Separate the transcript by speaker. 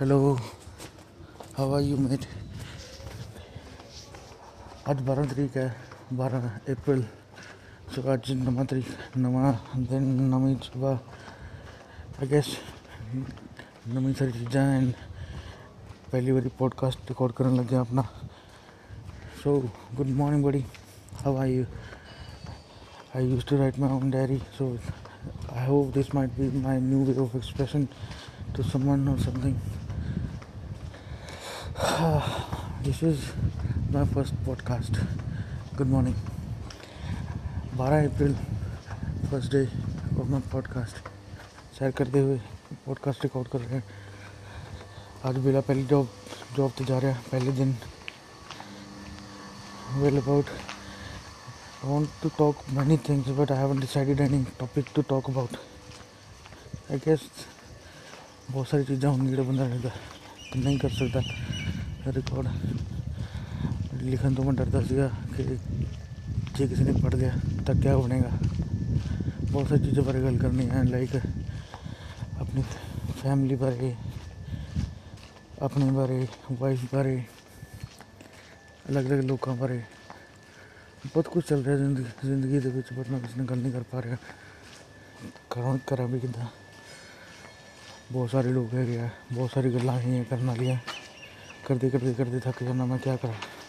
Speaker 1: Hello how are you mate? आज बारह तारीख है, बारह अप्रैल। सो आज नव तरीक नवा दिन, नवी सुबह। आई गेस नवी सारी चीज़ा हैं। पहली बारी पॉडकास्ट रिकॉर्ड करने लग अपना। सो गुड मॉर्निंग बड़ी how are you I use to write my own diary so I hope this might be my new way of expression to summon और something this is my first podcast good morning बारह अप्रैल first day of my podcast सैर करते हुए podcast record कर रहे हैं। आज मेरा पहली जॉब जॉब तो जा रहा है। पहले दिन well about I want to talk many things, but I haven't decided any topic to talk about. I guess बहुत सारी चीज़ें होंगी बंदा तो नहीं कर सकता। रिकॉर्ड लिखन तो मैं डरता सीगा कि जे किसी ने पढ़ लिया तो क्या बनेगा? बहुत सारी चीज़ों बारे गल करनी है लाइक अपनी फैमिली बारे, अपने बारे वाइफ बारे अलग अलग लोगों बारे। बहुत कुछ चल रहा ज़िंदगी ज़िंदगी के बट मैं किसी ने गल नहीं कर पा रहा। करा करा भी कि बहुत सारे लोग है बहुत सारी गल् करने वाली करते करते करते थक गया मैं क्या करा?